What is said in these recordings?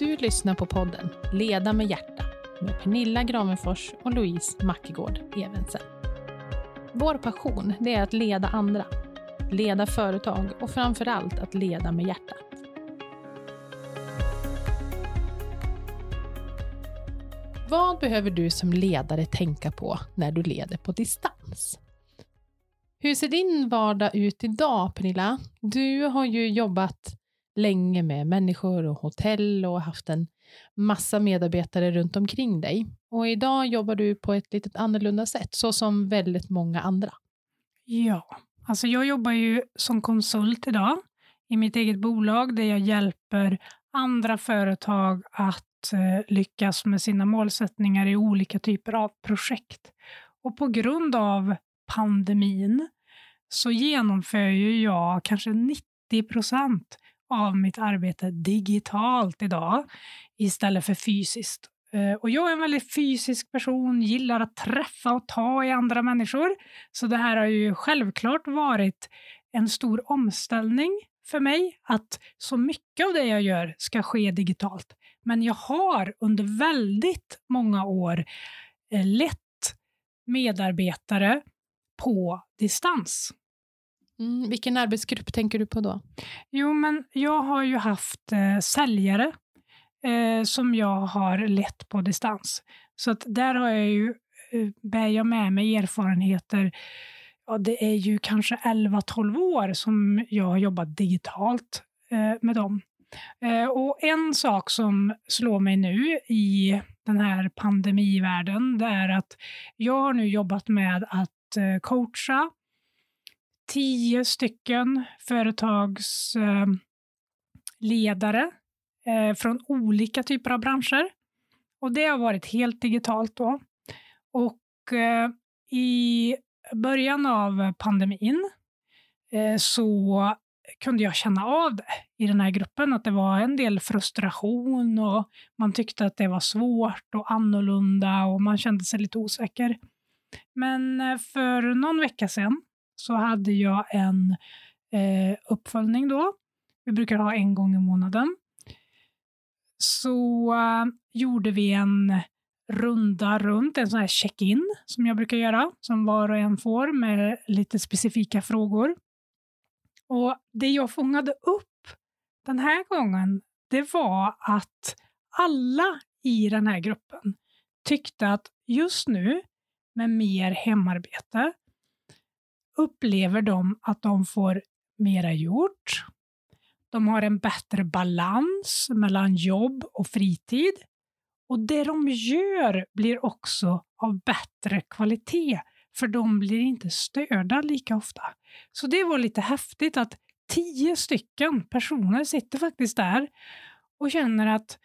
Du lyssnar på podden Leda med hjärta med Pernilla Gravenfors och Louise Mackegård Evensen. Vår passion det är att leda andra, leda företag och framför allt att leda med hjärtat. Vad behöver du som ledare tänka på när du leder på distans? Hur ser din vardag ut idag, Pernilla? Du har ju jobbat länge med människor och hotell och haft en massa medarbetare runt omkring dig. Och idag jobbar du på ett lite annorlunda sätt, så som väldigt många andra. Ja, alltså jag jobbar ju som konsult idag i mitt eget bolag där jag hjälper andra företag att eh, lyckas med sina målsättningar i olika typer av projekt. Och på grund av pandemin så genomför ju jag kanske 90 procent av mitt arbete digitalt idag istället för fysiskt. Eh, och jag är en väldigt fysisk person, gillar att träffa och ta i andra människor. Så det här har ju självklart varit en stor omställning för mig att så mycket av det jag gör ska ske digitalt. Men jag har under väldigt många år eh, lett medarbetare på distans. Mm, vilken arbetsgrupp tänker du på då? Jo, men jag har ju haft eh, säljare eh, som jag har lett på distans. Så att där har jag ju, eh, bär jag med mig erfarenheter. Ja, det är ju kanske 11-12 år som jag har jobbat digitalt eh, med dem. Eh, och en sak som slår mig nu i den här pandemivärlden, det är att jag har nu jobbat med att eh, coacha tio stycken företagsledare eh, från olika typer av branscher. Och det har varit helt digitalt då. Och eh, i början av pandemin eh, så kunde jag känna av det i den här gruppen, att det var en del frustration och man tyckte att det var svårt och annorlunda och man kände sig lite osäker. Men eh, för någon vecka sedan så hade jag en eh, uppföljning då. Vi brukar ha en gång i månaden. Så eh, gjorde vi en runda runt, en sån här check-in som jag brukar göra, som var och en får med lite specifika frågor. Och det jag fångade upp den här gången, det var att alla i den här gruppen tyckte att just nu med mer hemarbete upplever de att de får mera gjort. De har en bättre balans mellan jobb och fritid. Och det de gör blir också av bättre kvalitet, för de blir inte störda lika ofta. Så det var lite häftigt att tio stycken personer sitter faktiskt där och känner att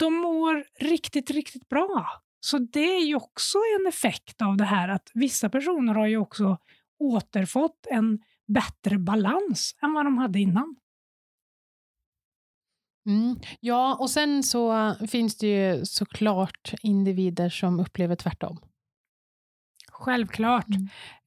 de mår riktigt, riktigt bra. Så det är ju också en effekt av det här att vissa personer har ju också återfått en bättre balans än vad de hade innan. Mm. Ja, och sen så finns det ju såklart individer som upplever tvärtom. Självklart.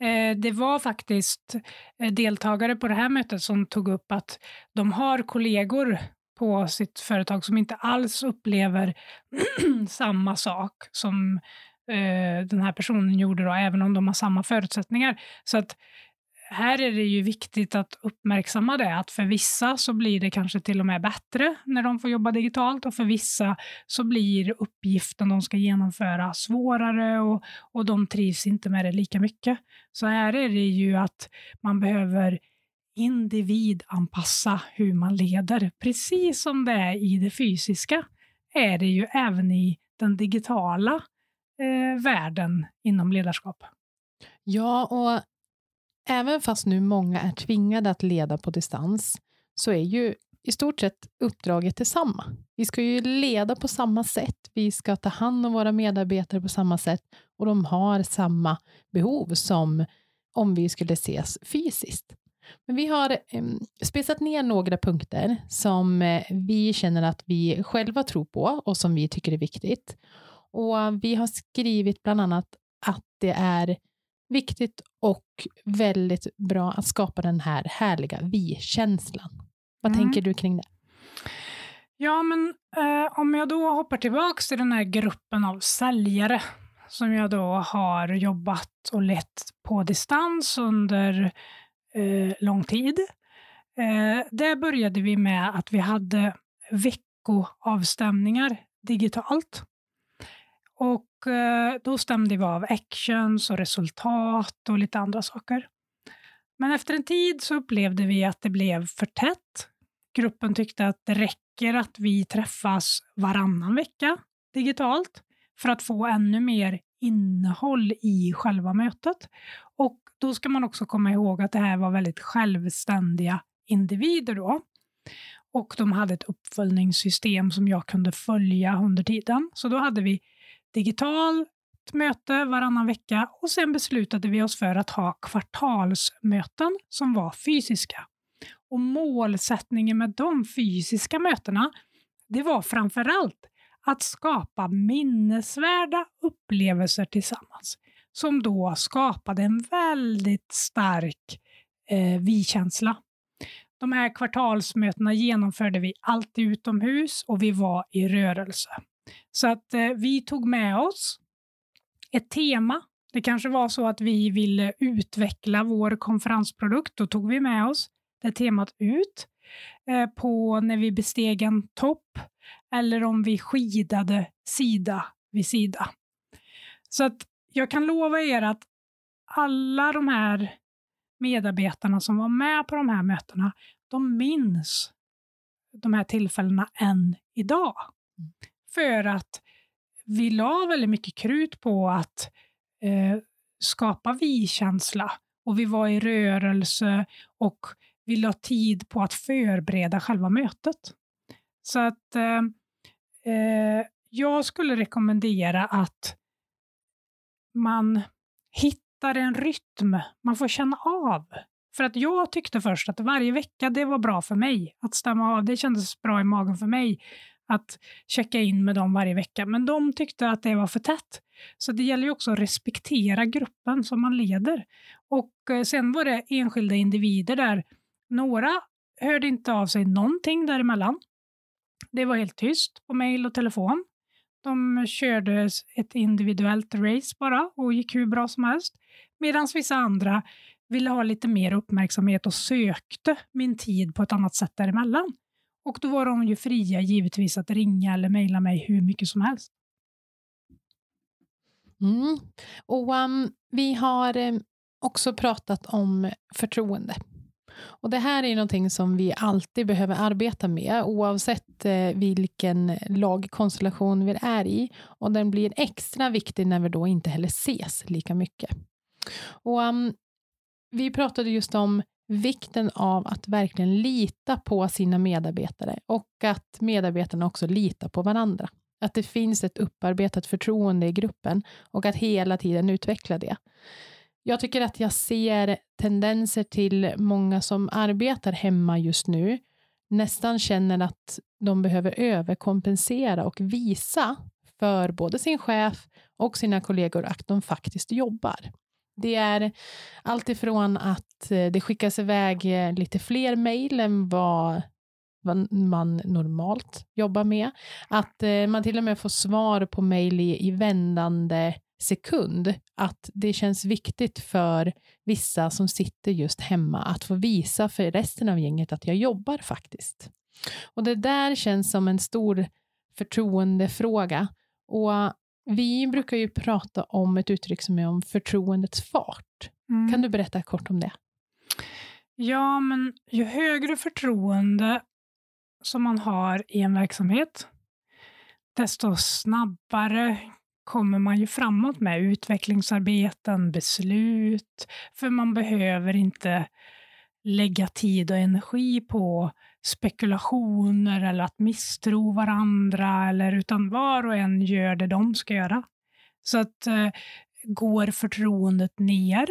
Mm. Eh, det var faktiskt eh, deltagare på det här mötet som tog upp att de har kollegor på sitt företag som inte alls upplever samma sak som eh, den här personen gjorde, då, även om de har samma förutsättningar. Så att här är det ju viktigt att uppmärksamma det, att för vissa så blir det kanske till och med bättre när de får jobba digitalt och för vissa så blir uppgiften de ska genomföra svårare och, och de trivs inte med det lika mycket. Så här är det ju att man behöver individanpassa hur man leder. Precis som det är i det fysiska är det ju även i den digitala eh, världen inom ledarskap. Ja, och även fast nu många är tvingade att leda på distans så är ju i stort sett uppdraget detsamma. Vi ska ju leda på samma sätt, vi ska ta hand om våra medarbetare på samma sätt och de har samma behov som om vi skulle ses fysiskt. Men vi har eh, spetsat ner några punkter som eh, vi känner att vi själva tror på och som vi tycker är viktigt. Och vi har skrivit bland annat att det är viktigt och väldigt bra att skapa den här härliga vi-känslan. Vad mm. tänker du kring det? Ja, men eh, om jag då hoppar tillbaka till den här gruppen av säljare som jag då har jobbat och lett på distans under eh, lång tid. Eh, där började vi med att vi hade veckoavstämningar digitalt. Och eh, då stämde vi av actions och resultat och lite andra saker. Men efter en tid så upplevde vi att det blev för tätt. Gruppen tyckte att det räcker att vi träffas varannan vecka digitalt för att få ännu mer innehåll i själva mötet. Och då ska man också komma ihåg att det här var väldigt självständiga individer då. Och de hade ett uppföljningssystem som jag kunde följa under tiden. Så då hade vi digitalt möte varannan vecka och sen beslutade vi oss för att ha kvartalsmöten som var fysiska. Och målsättningen med de fysiska mötena, det var framför allt att skapa minnesvärda upplevelser tillsammans som då skapade en väldigt stark eh, vi-känsla. De här kvartalsmötena genomförde vi alltid utomhus och vi var i rörelse. Så att eh, vi tog med oss ett tema. Det kanske var så att vi ville utveckla vår konferensprodukt. Då tog vi med oss det temat ut eh, på när vi besteg en topp eller om vi skidade sida vid sida. Så att jag kan lova er att alla de här medarbetarna som var med på de här mötena, de minns de här tillfällena än idag. Mm. För att vi la väldigt mycket krut på att eh, skapa vi-känsla och vi var i rörelse och vi la tid på att förbereda själva mötet. Så att eh, eh, jag skulle rekommendera att man hittar en rytm man får känna av. För att jag tyckte först att varje vecka det var bra för mig. Att stämma av, det kändes bra i magen för mig att checka in med dem varje vecka. Men de tyckte att det var för tätt. Så det gäller ju också att respektera gruppen som man leder. Och eh, sen var det enskilda individer där. Några hörde inte av sig någonting däremellan. Det var helt tyst på mejl och telefon. De körde ett individuellt race bara och gick hur bra som helst. Medan vissa andra ville ha lite mer uppmärksamhet och sökte min tid på ett annat sätt däremellan. Och då var de ju fria givetvis att ringa eller mejla mig hur mycket som helst. Mm. Och um, Vi har um, också pratat om förtroende. Och Det här är någonting som vi alltid behöver arbeta med oavsett eh, vilken lagkonstellation vi är i. Och den blir extra viktig när vi då inte heller ses lika mycket. Och um, Vi pratade just om vikten av att verkligen lita på sina medarbetare och att medarbetarna också litar på varandra. Att det finns ett upparbetat förtroende i gruppen och att hela tiden utveckla det. Jag tycker att jag ser tendenser till många som arbetar hemma just nu nästan känner att de behöver överkompensera och visa för både sin chef och sina kollegor att de faktiskt jobbar. Det är alltifrån att eh, det skickas iväg eh, lite fler mejl än vad man normalt jobbar med. Att eh, man till och med får svar på mejl i, i vändande sekund. Att det känns viktigt för vissa som sitter just hemma att få visa för resten av gänget att jag jobbar faktiskt. Och det där känns som en stor förtroendefråga. Och vi brukar ju prata om ett uttryck som är om förtroendets fart. Mm. Kan du berätta kort om det? Ja, men ju högre förtroende som man har i en verksamhet, desto snabbare kommer man ju framåt med utvecklingsarbeten, beslut, för man behöver inte lägga tid och energi på spekulationer eller att misstro varandra, eller, utan var och en gör det de ska göra. Så att eh, går förtroendet ner,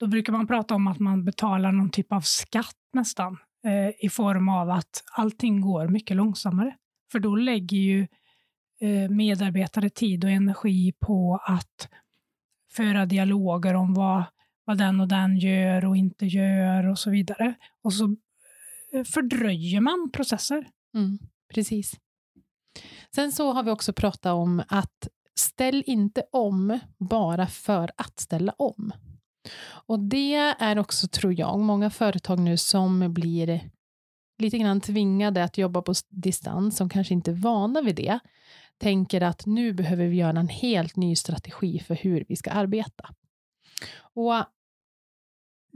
då brukar man prata om att man betalar någon typ av skatt nästan, eh, i form av att allting går mycket långsammare. För då lägger ju eh, medarbetare tid och energi på att föra dialoger om vad, vad den och den gör och inte gör och så vidare. Och så Eh, fördröjer man processer. Mm. Precis. Sen så har vi också pratat om att ställ inte om bara för att ställa om. Och det är också, tror jag, många företag nu som blir lite grann tvingade att jobba på distans, som kanske inte är vana vid det, tänker att nu behöver vi göra en helt ny strategi för hur vi ska arbeta. Och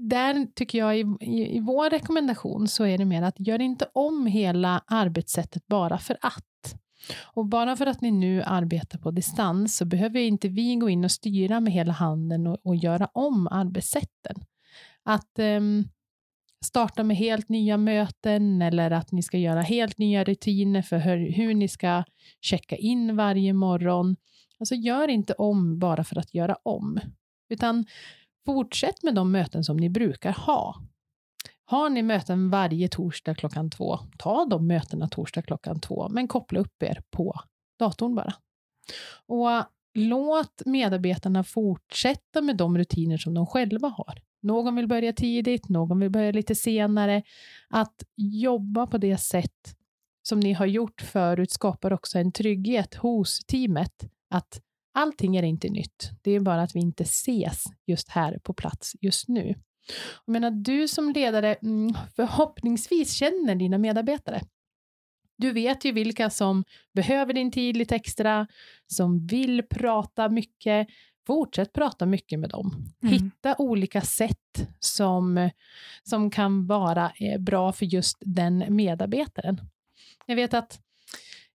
där tycker jag i, i, i, vår rekommendation så är det mer att gör inte om hela arbetssättet bara för att. Och bara för att ni nu arbetar på distans så behöver inte vi gå in och styra med hela handen och, och göra om arbetssätten. Att um, starta med helt nya möten eller att ni ska göra helt nya rutiner för hur, hur ni ska checka in varje morgon. Alltså gör inte om bara för att göra om, utan fortsätt med de möten som ni brukar ha. Har ni möten varje torsdag klockan två, ta de mötena torsdag klockan två, men koppla upp er på datorn bara. Och låt medarbetarna fortsätta med de rutiner som de själva har. Någon vill börja tidigt, någon vill börja lite senare. Att jobba på det sätt som ni har gjort förut skapar också en trygghet hos teamet att allting är inte nytt. Det är bara att vi inte ses just här på plats just nu. Jag menar, du som ledare mm, förhoppningsvis känner dina medarbetare. Du vet ju vilka som behöver din tid lite extra, som vill prata mycket. Fortsätt prata mycket med dem. Mm. Hitta olika sätt som, som kan vara eh, bra för just den medarbetaren. Jag vet att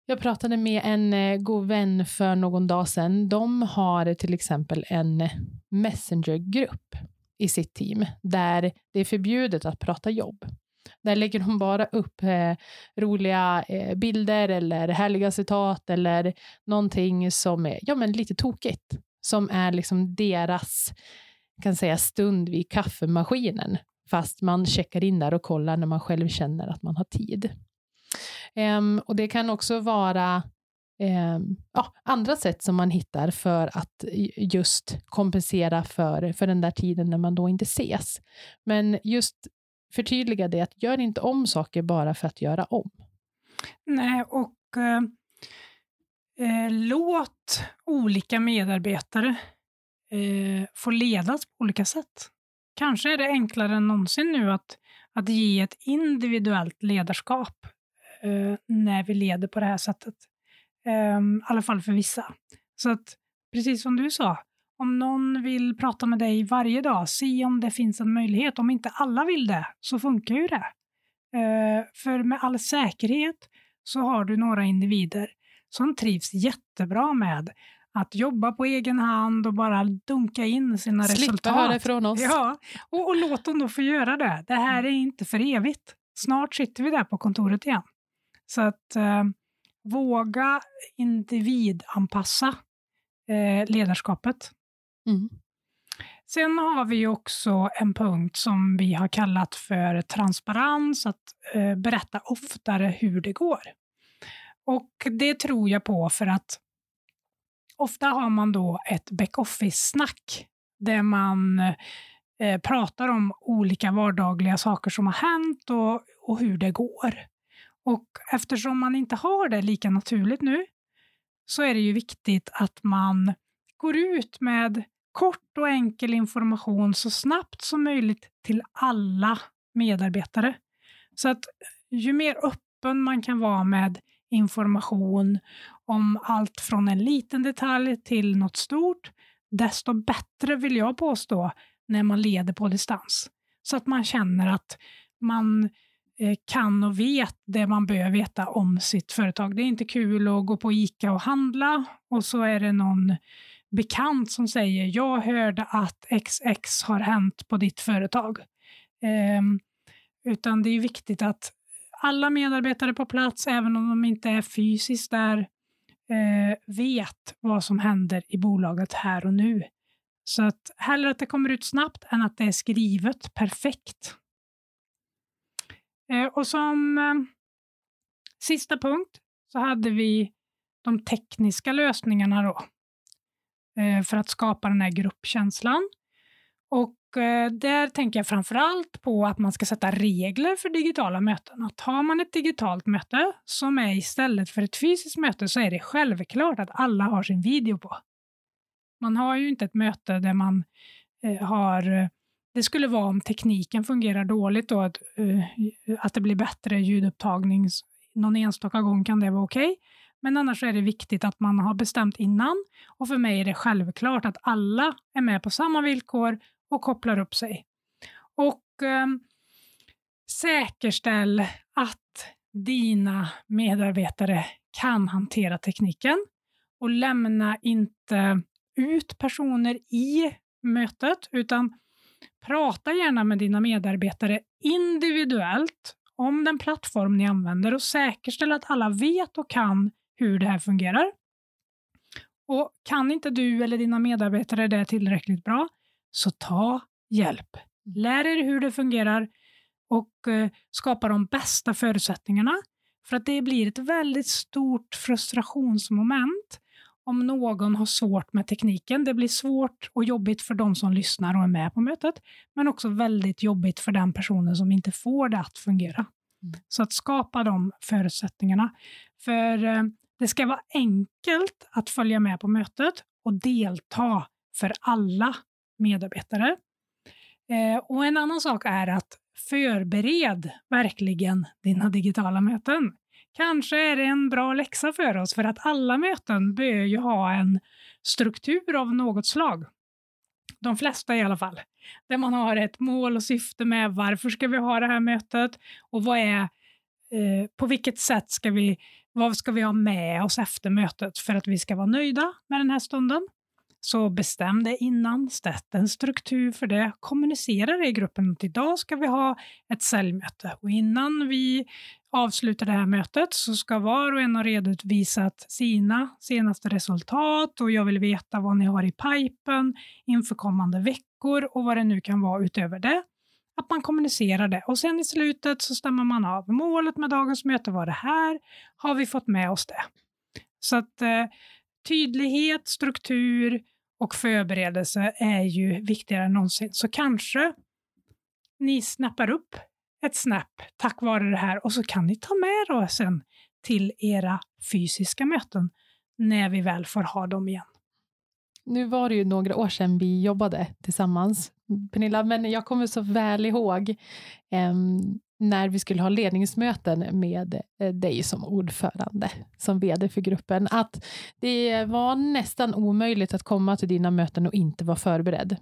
jag pratade med en eh, god vän för någon dag sedan. De har till exempel en messengergrupp i sitt team där det är förbjudet att prata jobb. Där lägger de bara upp eh, roliga eh, bilder eller härliga citat eller någonting som är ja, men lite tokigt. Som är liksom deras kan säga, stund vid kaffemaskinen. Fast man checkar in där och kollar när man själv känner att man har tid. Um, och Det kan också vara um, ja, andra sätt som man hittar för att just kompensera för, för den där tiden när man då inte ses. Men just förtydliga det, att gör inte om saker bara för att göra om. Nej, och eh, eh låt olika medarbetare eh, få ledas på olika sätt. Kanske är det enklare än någonsin nu att, att ge ett individuellt ledarskap eh, när vi leder på det här sättet. Eh, I alla fall för vissa. Så att, precis som du sa, om någon vill prata med dig varje dag, se om det finns en möjlighet. Om inte alla vill det, så funkar ju det. Eh, för med all säkerhet så har du några individer som trivs jättebra med att jobba på egen hand och bara dunka in sina Slippa resultat. Slippa höra från oss. Ja, och, och låt dem då få göra det. Det här är inte för evigt. Snart sitter vi där på kontoret igen. Så att eh, våga individanpassa eh, ledarskapet. Mm. Sen har vi också en punkt som vi har kallat för transparens, att eh, berätta oftare hur det går. Och det tror jag på för att ofta har man då ett backoffice-snack där man eh, pratar om olika vardagliga saker som har hänt och, och hur det går. Och eftersom man inte har det lika naturligt nu så är det ju viktigt att man går ut med kort och enkel information så snabbt som möjligt till alla medarbetare. Så att eh, ju mer öppen man kan vara med information om allt från en liten detalj till något stort, desto bättre vill jag påstå när man leder på distans. Så att man känner att man eh, Eh, kan och vet det man bör veta om sitt företag. Det är inte kul att gå på ICA och handla och så är det någon bekant som säger jag hörde att XX har hänt på ditt företag. Um, utan det är viktigt att alla medarbetare på plats, även om de inte är fysiskt där, uh, vet vad som händer i bolaget här och nu. Så att hellre att det kommer ut snabbt än att det är skrivet perfekt. Eh, och som eh, sista punkt så hade vi de tekniska lösningarna då. Eh, för att skapa den här gruppkänslan. Och där tänker jag framför allt på att man ska sätta regler för digitala möten. Att har man ett digitalt möte som är istället för ett fysiskt möte så är det självklart att alla har sin video på. Man har ju inte ett möte där man eh, har det skulle vara om tekniken fungerar dåligt då, att, uh, att det blir bättre ljudupptagning. Någon enstaka gång kan det vara okej. Okay. Men annars är det viktigt att man har bestämt innan. Och för mig är det självklart att alla är med på samma villkor och kopplar upp sig. Och eh, säkerställ att dina medarbetare kan hantera tekniken och lämna inte ut personer i mötet, utan prata gärna med dina medarbetare individuellt om den plattform ni använder och säkerställ att alla vet och kan hur det här fungerar. Och Kan inte du eller dina medarbetare det tillräckligt bra, så ta hjälp. Lär er hur det fungerar och eh, skapa de bästa förutsättningarna. För att det blir ett väldigt stort frustrationsmoment om någon har svårt med tekniken. Det blir svårt och jobbigt för de som lyssnar och är med på mötet, men också väldigt jobbigt för den personen som inte får det att fungera. Mm. Så att skapa de förutsättningarna. För eh, det ska vara enkelt att följa med på mötet och delta för alla medarbetare. Eh, och En annan sak är att förbered verkligen dina digitala möten. Kanske är det en bra läxa för oss, för att alla möten bör ju ha en struktur av något slag. De flesta i alla fall. Där man har ett mål och syfte med varför ska vi ha det här mötet och vad är, eh, på vilket sätt ska vi, vad ska vi ha med oss efter mötet för att vi ska vara nöjda med den här stunden. Så bestäm det innan, sätt en struktur för det, kommunicera det i gruppen att idag ska vi ha ett säljmöte och innan vi avslutar det här mötet så ska var och en ha redovisat sina senaste resultat och jag vill veta vad ni har i pipen inför kommande veckor och vad det nu kan vara utöver det. Att man kommunicerar det och sen i slutet så stämmer man av. Målet med dagens möte var det här. Har vi fått med oss det? Så att eh, tydlighet, struktur och förberedelse är ju viktigare än någonsin. Så kanske ni snappar upp ett snap tack vare det här och så kan ni ta med er sen till era fysiska möten när vi väl får ha dem igen. Nu var det ju några år sedan vi jobbade tillsammans, Pernilla, men jag kommer så väl ihåg eh, när vi skulle ha ledningsmöten med eh, dig som ordförande, som vd för gruppen, att det var nästan omöjligt att komma till dina möten och inte vara förberedd.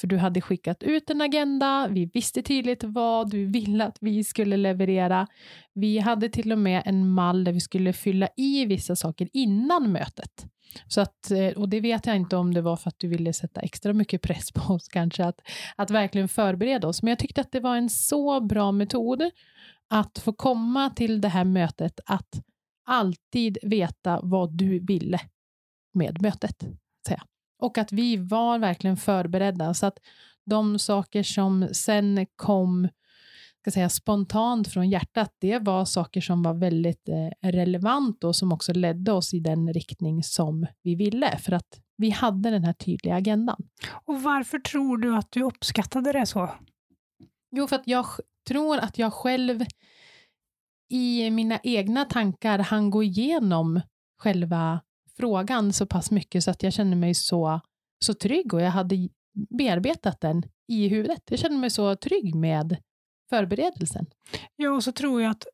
För du hade skickat ut en agenda, vi visste tydligt vad du ville att vi skulle leverera. Vi hade till och med en mall där vi skulle fylla i vissa saker innan mötet. Så att, eh, och det vet jag inte om det var för att du ville sätta extra mycket press på oss kanske, att, att verkligen förbereda oss. Men jag tyckte att det var en så bra metod att få komma till det här mötet, att alltid veta vad du ville med mötet. Säga. Och att vi var verkligen förberedda, så att de saker som sen kom ska säga, spontant från hjärtat, det var saker som var väldigt eh, relevant och som också ledde oss i den riktning som vi ville, för att vi hade den här tydliga agendan. Och varför tror du att du uppskattade det så? Jo, för att jag tror att jag själv i mina egna tankar han gå igenom själva frågan så pass mycket så att jag kände mig så, så trygg och jag hade bearbetat den i huvudet. Jag kände mig så trygg med förberedelsen. Ja, och så tror jag att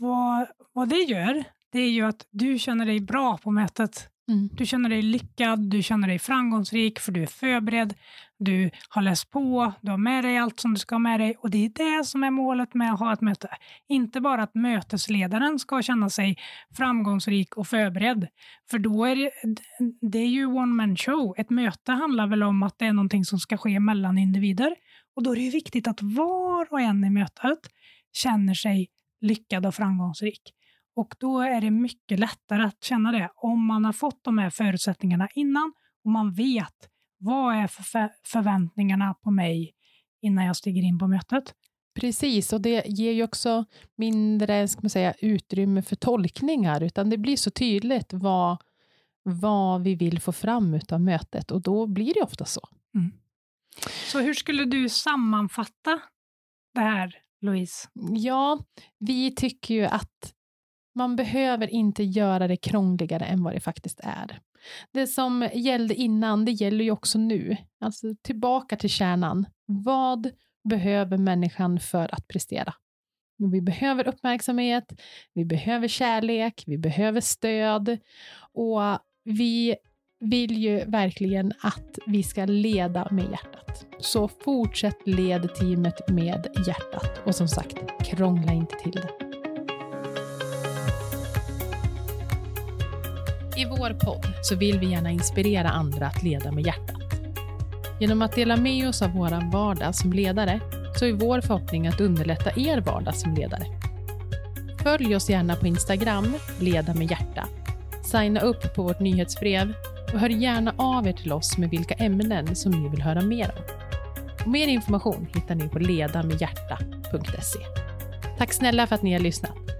vad, vad det gör, det är ju att du känner dig bra på mötet. Mm. Du känner dig lyckad, du känner dig framgångsrik för du är förberedd, du har läst på, du har med dig allt som du ska ha med dig och det är det som är målet med att ha ett möte. Inte bara att mötesledaren ska känna sig framgångsrik och förberedd, för då är det, det är ju one man show. Ett möte handlar väl om att det är någonting som ska ske mellan individer och då är det viktigt att var och en i mötet känner sig lyckad och framgångsrik. Och då är det mycket lättare att känna det om man har fått de här förutsättningarna innan och man vet vad är för förväntningarna på mig innan jag stiger in på mötet. Precis, och det ger ju också mindre ska man säga, utrymme för tolkningar, utan det blir så tydligt vad, vad vi vill få fram av mötet och då blir det ofta så. Mm. Så hur skulle du sammanfatta det här, Louise? Ja, vi tycker ju att man behöver inte göra det krångligare än vad det faktiskt är. Det som gällde innan, det gäller ju också nu. Alltså tillbaka till kärnan. Vad behöver människan för att prestera? Vi behöver uppmärksamhet, vi behöver kärlek, vi behöver stöd och vi vill ju verkligen att vi ska leda med hjärtat. Så fortsätt led teamet med hjärtat och som sagt, krångla inte till det. I vår podd så vill vi gärna inspirera andra att leda med hjärtat. Genom att dela med oss av vår vardag som ledare så är vår förhoppning att underlätta er vardag som ledare. Följ oss gärna på Instagram, Leda med hjärta. Signa upp på vårt nyhetsbrev och hör gärna av er till oss med vilka ämnen som ni vill höra mer om. Och mer information hittar ni på ledamedhjärta.se. Tack snälla för att ni har lyssnat.